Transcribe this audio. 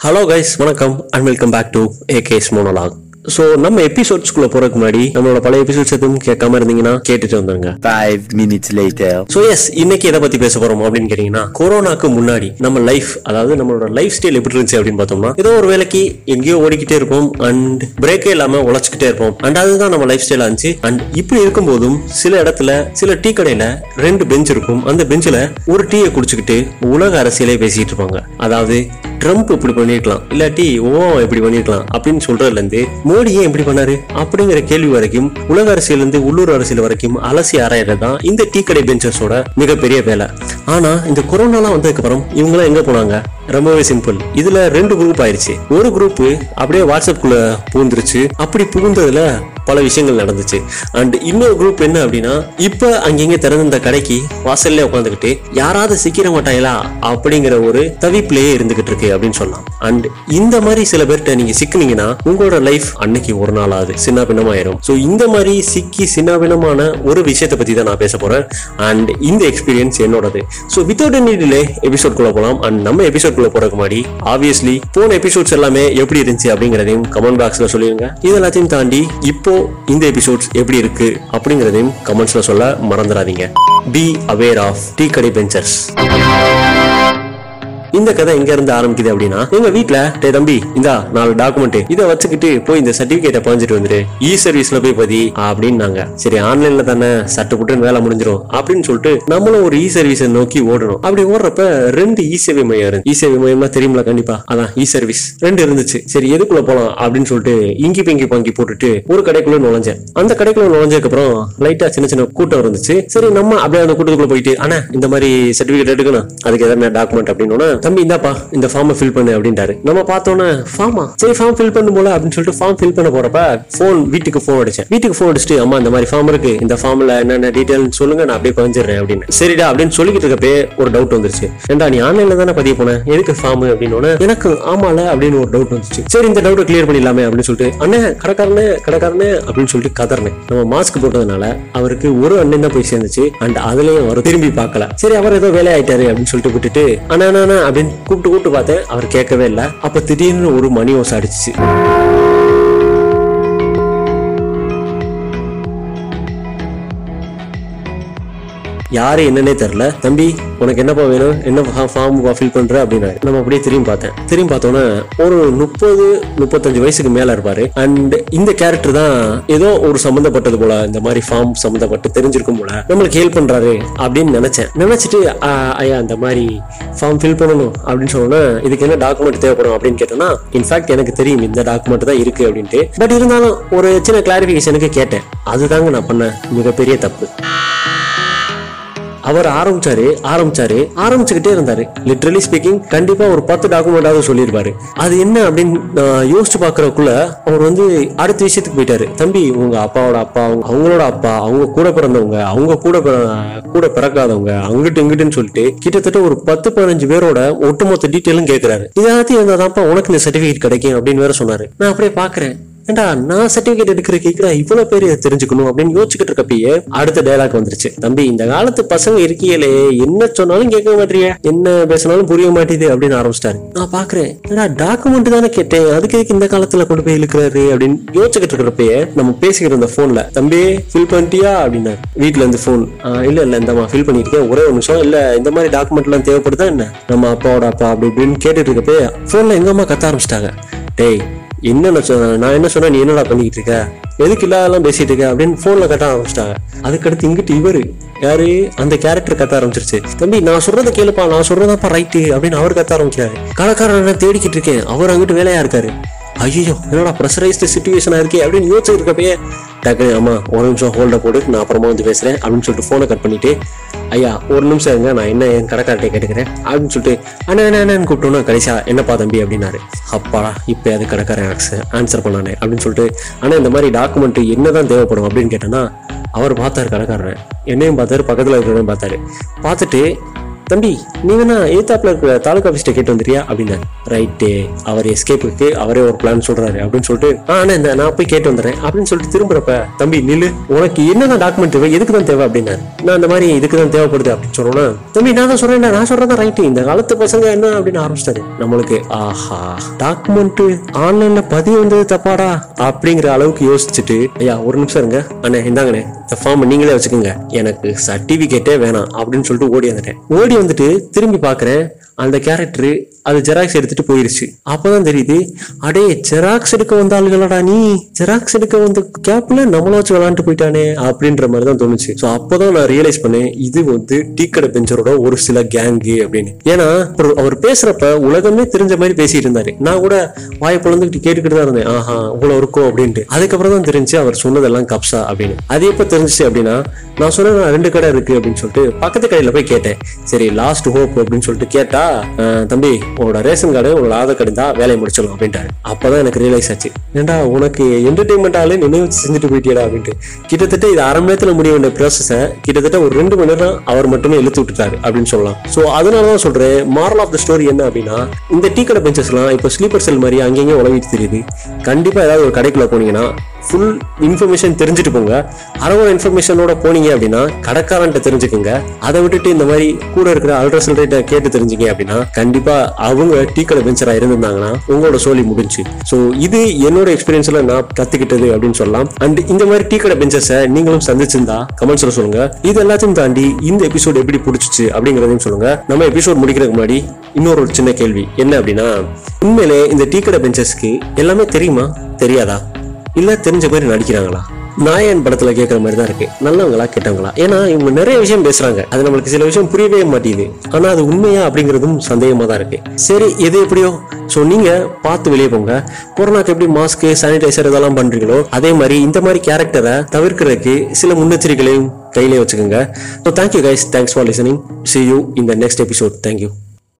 Hello guys வணக்கம் and welcome back to AK's monologue so நம்ம எபிசோட்ஸ்குள்ள போறதுக்கு முன்னாடி நம்மளோட பழைய எபிசோட்ஸ் எதுவும் கேட்காம இருந்தீங்கன்னா கேட்டுட்டு வந்துருங்க. Five minutes later. So yes இன்னைக்கு எதை பத்தி பேச போறோம் அப்படின்னு கேட்டீங்கன்னா கொரோனாக்கு முன்னாடி நம்ம லைஃப் அதாவது நம்மளோட லைஃப் ஸ்டைல் எப்படி இருந்துச்சு அப்படின்னு பார்த்தோம்னா ஏதோ ஒரு வேலைக்கு எங்கேயோ ஓடிக்கிட்டே இருப்போம் அண்ட் பிரேக்கே இல்லாம உழைச்சிக்கிட்டே இருப்போம். அண்ட் அதுதான் நம்ம லைஃப் ஸ்டைலா இருந்துச்சு. அண்ட் இப்படி இருக்கும்போதும் சில இடத்துல சில டீ கடையில ரெண்டு பெஞ்ச் இருக்கும். அந்த பெஞ்சில் ஒரு டீயை குடிச்சுக்கிட்டு உலக அரசியலே பேசிட்டு இருப்பாங்க. அதாவது ட்ரம்ப் இப்படி பண்ணிருக்கலாம் இல்லாட்டி ஓ இப்படி பண்ணிருக்கலாம் அப்படின்னு சொல்றதுல இருந்து மோடி ஏன் இப்படி பண்ணாரு? அப்படிங்கிற கேள்வி வரைக்கும் உலக அரசியல் இருந்து உள்ளூர் அரசியல் வரைக்கும் அலசி ஆராயறது தான் இந்த டீ கடை பெஞ்சஸோட மிகப்பெரிய வேலை. ஆனா இந்த கொரோனாலாம் வந்ததுக்கு அப்புறம் இவங்களாம் எங்க போனாங்க? ரொம்பவே சிம்பிள். இதுல ரெண்டு குரூப் ஆயிருச்சு. ஒரு குரூப் அப்படியே வாட்ஸ்அப்குள்ள புகுந்துருச்சு. அப்படி புகுந்ததுல பல விஷயங்கள் நடந்துச்சு. அண்ட் இன்னொரு குரூப் என்ன அப்படின்னா இப்ப அங்கங்க திறந்த கடைக்கு வாசல்ல உட்காந்துக்கிட்டு யாராவது சிக்கிற மாட்டாங்களா? அப்படிங்கிற ஒரு தவிப்பிலேயே இருந்துகிட்டு இருக்கு அப்படின்னு சொல்லலாம் அண்ட் இந்த மாதிரி சில பேர்கிட்ட நீங்க சிக்கினீங்கன்னா உங்களோட லைஃப் அன்னைக்கு ஒரு நாள் ஆகுது சின்ன பின்னமாயிரும் ஸோ இந்த மாதிரி சிக்கி சின்ன பின்னமான ஒரு விஷயத்தை பத்தி தான் நான் பேச போறேன். அண்ட் இந்த எக்ஸ்பீரியன்ஸ் என்னோடது. So without any delay episode குள்ள போகலாம் அண்ட் நம்ம எபிசோட் குள்ள போறதுக்கு முன்னாடி ஆப்வியஸ்லி போன எபிசோட்ஸ் எல்லாமே எப்படி இருந்துச்சு அப்படிங்கறதையும் கமெண்ட் பாக்ஸ்ல சொல்லிருங்க. இது எல்லாத்தையும் தாண்டி இப்போ இந்த எபிசோட்ஸ் எப்படி இருக்கு அப்படிங்கறதையும் கமெண்ட்ஸ்ல சொல்ல மறந்துடாதீங்க. பி அவேர் ஆஃப் டீ கடை பெஞ்சர்ஸ் இந்த கதை எங்க இருந்து ஆரம்பிக்குது அப்படின்னா எங்க வீட்டுல டே தம்பி இந்தா நாலு டாக்குமெண்ட் இதை வச்சுக்கிட்டு போய் இந்த சர்டிபிகேட்டை பாஞ்சிட்டு வந்துரு. இ சர்வீஸ்ல போய் பதி அப்படின்னாங்க. சரி ஆன்லைன்ல தானே சட்டு புட்டுன்னு வேலை முடிஞ்சிரும் அப்படின்னு சொல்லிட்டு நம்மளும் ஒரு இ சர்வீஸை நோக்கி ஓடணும். அப்படி ஓடுறப்ப ரெண்டு இ சேவை மையம் இருந்து இ சேவை மையம்னா தெரியுங்களா கண்டிப்பா. அதான் இ சர்வீஸ் ரெண்டு இருந்துச்சு. சரி எதுக்குள்ள போலாம் அப்படின்னு சொல்லிட்டு இங்கி பிங்கி பங்கி போட்டுட்டு ஒரு கடைக்குள்ள நுழைஞ்சேன். அந்த கடைக்குள்ள நுழைஞ்சதுக்கு அப்புறம் லைட்டா சின்ன சின்ன கூட்டம் இருந்துச்சு. சரி நம்ம அப்படியே அந்த கூட்டத்துக்குள்ள போயிட்டு ஆனா இந்த மாதிரி சர்டிபிகேட் எடுக்கணும். அதுக்கு எதாவது டாக்குமெண்ட் அப்படின்னு தம்பி இந்தாப்பா இந்த ஃபார்மை ஃபில் பண்ணு அப்படின்ட்டாரு. நம்ம பார்த்தோன்னே ஃபார்மா சரி ஃபார்ம் ஃபில் பண்ணு போல அப்படின்னு சொல்லிட்டு ஃபார்ம் ஃபில் பண்ண போறப்ப ஃபோன் வீட்டுக்கு ஃபோன் அடிச்சேன். வீட்டுக்கு ஃபோன் அடிச்சுட்டு அம்மா இந்த மாதிரி ஃபார்ம் இருக்கு. இந்த ஃபார்ம்ல என்னென்ன டீடைல் சொல்லுங்க நான் அப்படியே பதிஞ்சிடுறேன் அப்படின்னு. சரிடா அப்படின்னு சொல்லிக்கிட்டு இருக்கப்பே ஒரு டவுட் வந்துருச்சு. ஏண்டா நீ ஆன்லைன்ல தானே பதிய போனேன் எதுக்கு ஃபார்ம் அப்படின்னு எனக்கு ஆமால அப்படின்னு ஒரு டவுட் வந்துச்சு. சரி இந்த டவுட்டை கிளியர் பண்ணிடலாமே அப்படின்னு சொல்லிட்டு அண்ணே கடைக்காரனே கடைக்காரனே அப்படின்னு சொல்லிட்டு கதறினேன். நம்ம மாஸ்க் போட்டதுனால அவருக்கு ஒரு அண்ணன் தான் போய் சேர்ந்துச்சு. அண்ட் அதுலயும் அவர் திரும்பி பார்க்கல. சரி அவர் ஏதோ வேலை ஆயிட்டாரு அப்படின்னு சொல்லிட்டு விட்டுட்டு அண்ணா அண்ணா அப்படின்னு கூப்பிட்டு கூப்பிட்டு பார்த்தேன் அவர் கேட்கவே இல்லை. அப்போ திடீர்னு ஒரு மணி ஓசை அடிச்சிச்சு. யாரு என்னன்னே தெரியல. தம்பி உனக்கு என்னப்பா வேணும்? என்ன ஃபார்ம் ஃபில் பண்ற? அப்படின்னாரு நம்ம அப்படியே திரும்பி பார்த்தேன். திரும்பி பார்த்தோன்னே ஒரு முப்பது முப்பத்தஞ்சு வயசுக்கு மேல இருப்பாரு. அண்ட் இந்த கேரக்டர் தான் ஏதோ ஒரு சம்மந்தப்பட்டது போல இந்த மாதிரி ஃபார்ம் சம்மந்தப்பட்டு தெரிஞ்சிருக்கும் போல நம்மளுக்கு ஹெல்ப் பண்றாரு அப்படின்னு நினைச்சேன். நினைச்சிட்டு ஐயா அந்த மாதிரி ஃபார்ம் ஃபில் பண்ணணும். அப்படின்னு சொன்னோன்னா இதுக்கு என்ன டாக்குமெண்ட் தேவைப்படும்? அப்படின்னு கேட்டோம்னா இன்ஃபேக்ட் எனக்கு தெரியும் இந்த டாக்குமெண்ட் தான் இருக்கு அப்படின்ட்டு. பட் இருந்தாலும் ஒரு சின்ன கிளாரிபிகேஷனுக்கு கேட்டேன். அதுதாங்க நான் பண்ண மிகப்பெரிய தப்பு. அவர் ஆரம்பிச்சாரு ஆரம்பிச்சாரு ஆரம்பிச்சுக்கிட்டே இருந்தாரு. லிட்ரலி ஸ்பீக்கிங் கண்டிப்பா ஒரு பத்து டாக்குமெண்டாவது சொல்லியிருப்பாரு. அது என்ன அப்படின்னு யோசிச்சு பாக்குறதுக்குள்ள அவர் வந்து அடுத்த விஷயத்துக்கு போயிட்டாரு. தம்பி உங்க அப்பாவோட அப்பா அவங்க- அவங்களோட அப்பா அவங்க கூட பிறந்தவங்க அவங்க கூட பிற- கூட பிறக்காதவங்க அங்கிட்டு இங்கிட்டுன்னு சொல்லிட்டு கிட்டத்தட்ட ஒரு பத்து பதினஞ்சு பேரோட ஒட்டுமொத்த டீட்டெயிலும் கேட்கிறாரு இதாத்தையும் இருந்தாதான்ப்பா உனக்கு இந்த சர்டிபிகேட் கிடைக்கும் அப்படின்னு வேற சொன்னாரு. நான் அப்படியே பாக்குறேன் ஏண்டா நான் சர்டிபிகேட் எடுக்கிற கேக்குற இவ்வளவு பேர் தெரிஞ்சுக்கணும் அப்படின்னு யோசிச்சுக்கிட்டு இருக்கப்பயே அடுத்த டயலாக் வந்துருச்சு. தம்பி இந்த காலத்து பசங்க இருக்கீங்களே என்ன சொன்னாலும் கேட்க மாட்டீங்க என்ன பேசினாலும் புரிய மாட்டேது அப்படின்னு ஆரம்பிச்சிட்டாரு. நான் பாக்குறேன் ஏடா டாக்குமெண்ட் தானே கேட்டேன். அதுக்கு எதுக்கு இந்த காலத்துல கொண்டு போய் இழுக்கிறாரு? அப்படின்னு யோசிச்சுக்கிட்டு இருக்கிறப்பயே நம்ம பேசிக்கிட்டு இருந்த போன்ல தம்பி ஃபில் பண்ணிட்டியா? அப்படின்னா வீட்டுல இருந்து போன் இல்ல இல்ல இந்தமா ஃபில் பண்ணிருக்கேன் ஒரே ஒரு நிமிஷம். இல்ல இந்த மாதிரி டாக்குமெண்ட் எல்லாம் தேவைப்படுதா என்ன? நம்ம அப்பாவோட அப்பா அப்படி இப்படின்னு கேட்டுட்டு இருக்கப்பயே போன்ல எங்க அம்மா கத்த ஆரம்பிச்சிட்டாங்க. டேய் என்ன நான் நான் என்ன சொன்னேன் நீ என்னடா பண்ணிக்கிட்டு இருக்க? எதுக்கு இல்லாதெல்லாம் பேசிட்டு இருக்க? அப்படின்னு போன்ல கட்ட ஆரம்பிச்சிட்டாங்க. அதுக்கடுத்து இங்கிட்டு இவரு யாரு? அந்த கேரக்டர் கத்த ஆரம்பிச்சிருச்சு. தம்பி நான் சொல்றதை கேளுப்பா நான் சொல்றதாப்பா ரைட்டு அப்படின்னு அவர் கத்த ஆரம்பிக்கிறாரு. கடைக்காரன் தேடிக்கிட்டு இருக்கேன். அவர் அங்கிட்டு வேலையா இருக்காரு. ஐயோ என்னடா ப்ரெஷரைஸ்டு சுச்சுவேஷனாக இருக்கே அப்படின்னு யோசிச்சிருக்கப்பயே டக்குனு டக்கு ஒரு நிமிஷம் ஹோல்டை போட்டு நான் அப்புறமா வந்து பேசுகிறேன் அப்படின்னு சொல்லிட்டு ஃபோனை கட் பண்ணிவிட்டு ஐயா ஒரு நிமிஷம் இருங்க நான் என்ன என் கடைக்கார்ட்டே கேட்டுக்கிறேன் அப்படின்னு சொல்லிட்டு அண்ணா என்ன என்னன்னு கூப்பிட்டோன்னா கடைசியா என்னப்பா தம்பி? அப்படின்னாரு. அப்பாடா இப்போ அது கடைக்காரன் ஆன்சர் பண்ணானே? அப்படின்னு சொல்லிட்டு ஆனால் இந்த மாதிரி டாக்குமெண்ட் என்னதான் தேவைப்படும்? அப்படின்னு கேட்டேன்னா அவர் பார்த்தார் கடைக்காரன் என்னையும் பார்த்தாரு பக்கத்தில் இருக்கிறவனையும் பார்த்தாரு. பார்த்துட்டு தம்பி நீ வேணா ஏத்தாப்புல இருக்கிற தாலுகா ஆஃபீஸ்ட கேட்டு வந்துறியா அப்படின்னு. ரைட்டு அவர் எஸ்கேப்புக்கு அவரே ஒரு பிளான் சொல்றாரு அப்படின்னு சொல்லிட்டு ஆ இந்த நான் போய் கேட்டு வந்துடுறேன். அப்படின்னு சொல்லிட்டு திரும்புறப்ப தம்பி நில்லு. உனக்கு என்னதான் டாக்குமெண்ட் தேவை? எதுக்கு தான் தேவை? அப்படின்னா நான் இந்த மாதிரி இதுக்கு தான் தேவைப்படுது அப்படின்னு சொன்னோன்னா தம்பி நான் தான் சொல்றேன் நான் சொல்றதா ரைட்டு இந்த காலத்து பசங்க என்ன? அப்படின்னு ஆரம்பிச்சிட்டாரு. நம்மளுக்கு ஆஹா டாக்குமெண்ட் ஆன்லைன்ல பதிவு வந்தது தப்பாடா? அப்படிங்கிற அளவுக்கு யோசிச்சுட்டு ஐயா ஒரு நிமிஷம் இருங்க. அண்ணே இந்தாங்கண்ணே. ஃபார்ம் நீங்களே வச்சுக்கோங்க. எனக்கு சர்டிபிகேட்டே வேணாம் அப்படின்னு சொல்லிட்டு ஓடி வந்துட்டேன். ஓடி வந்துட்டு திரும்பி பார்க்கறேன். அந்த கேரக்டர் அது ஜெராக்ஸ் எடுத்துட்டு போயிருச்சு. அப்பதான் தெரியுது அடே ஜெராக்ஸ் எடுக்க வந்த ஆளுகளடா நீ? ஜெராக்ஸ் எடுக்க வந்த கேப்ல நம்மள வச்சு விளாண்டு போயிட்டானே அப்படின்ற மாதிரி தான் தோணுச்சு. ஸோ அப்போதான் நான் ரியலைஸ் பண்ணேன் இது வந்து டீ கடை பெஞ்சரோட ஒரு சில கேங்கு அப்படின்னு. ஏன்னா அப்புறம் அவர் பேசுறப்ப உலகமே தெரிஞ்ச மாதிரி பேசிட்டு இருந்தாரு. நான் கூட வாய் பிளந்துக்கிட்டு கேட்டுக்கிட்டு தான் இருந்தேன். ஆஹா இவ்வளவு இருக்கும் அப்படின்ட்டு. அதுக்கப்புறம் தான் தெரிஞ்சு அவர் சொன்னதெல்லாம் கப்ஸா அப்படின்னு. அது எப்போ தெரிஞ்சுச்சு அப்படின்னா நான் சொன்னேன் "நான் ரெண்டு கடை இருக்கு அப்படின்னு சொல்லிட்டு பக்கத்து கடையில போய் கேட்டேன். சரி லாஸ்ட் ஹோப் அப்படின்னு சொல்லிட்டு கேட்டா தம்பி உன்னோட ரேஷன் கார்டு உன்னோட ஆதார் கார்டு தான் வேலையை முடிச்சிடும் அப்படின்ட்டாரு. அப்பதான் எனக்கு ரியலைஸ் ஆச்சு. ஏன்டா உனக்கு என்டர்டைன்மெண்ட் நினைவு செஞ்சுட்டு போயிட்டியடா அப்படின்ட்டு. கிட்டத்தட்ட இது அரை மணி நேரத்துல முடிய வேண்டிய ப்ராசஸை கிட்டத்தட்ட ஒரு ரெண்டு மணி நேரம் அவர் மட்டுமே இழுத்து விட்டுட்டாரு அப்படின்னு சொல்லலாம். ஸோ அதனால தான் சொல்றேன் மாரல் ஆஃப் த ஸ்டோரி என்ன அப்படின்னா இந்த டீ கடை பெஞ்சஸ்லாம் இப்போ ஸ்லீப்பர் செல் மாதிரி அங்கேயும் உழவிட்டு தெரியுது. கண்டிப்பா ஏதாவது ஒரு கடைக்குள்ள போனீங்கன்னா ஃபுல் இன்ஃபர்மேஷன் தெரிஞ்சுட்டு போங்க அரை இன்ஃபர்மேஷனோட போனீங்க அப்படின்னா கடைக்காரன்ட்ட தெரிஞ்சுக்கோங்க. அதை விட்டுட்டு இந்த மாதிரி கூட இருக்கிற அல்ட்ராசல் ரேட்டை கேட்டு தெரிஞ்சுங்க அப்படின்னா கண்டிப்பா அவங்க டீ கடை பெஞ்சரா இருந்திருந்தாங்கன்னா உங்களோட சோழி முடிஞ்சு. ஸோ இது என்னோட எக்ஸ்பீரியன்ஸ்ல நான் கத்துக்கிட்டது அப்படின்னு சொல்லலாம். அண்ட் இந்த மாதிரி டீ கடை பெஞ்சஸை நீங்களும் சந்திச்சிருந்தா கமெண்ட்ஸ்ல சொல்லுங்க. இது எல்லாத்தையும் தாண்டி இந்த எபிசோட் எப்படி பிடிச்சிச்சு அப்படிங்கறதையும் சொல்லுங்க. நம்ம எபிசோட் முடிக்கிறதுக்கு முன்னாடி இன்னொரு ஒரு சின்ன கேள்வி. என்ன அப்படின்னா உண்மையிலே இந்த டீ கடை பெஞ்சஸ்க்கு எல்லாமே தெரியுமா? தெரியாதா? இல்ல தெரிஞ்ச மாதிரி நடிக்கிறாங்களா? நாயன் படத்துல கேட்கற மாதிரி தான் இருக்கு. நல்லவங்களா கெட்டவங்களா? ஏன்னா இவங்க நிறைய விஷயம் பேசுறாங்க. அது நம்மளுக்கு சில விஷயம் புரியவே மாட்டேங்குது. ஆனா அது உண்மையா அப்படிங்கிறதும் சந்தேகமா தான் இருக்கு. சரி எது எப்படியோ? ஸோ நீங்க பார்த்து வெளியே போங்க. கொரோனாக்கு எப்படி மாஸ்க் சானிடைசர் இதெல்லாம் பண்றீங்களோ அதே மாதிரி இந்த மாதிரி கேரக்டரை தவிர்க்கிறதுக்கு சில முன்னெச்சரிக்கைகளையும் கையிலே வச்சுக்கோங்க. So thank you guys thanks for listening see you இந்த நெக்ஸ்ட் எபிசோட் தேங்க்யூ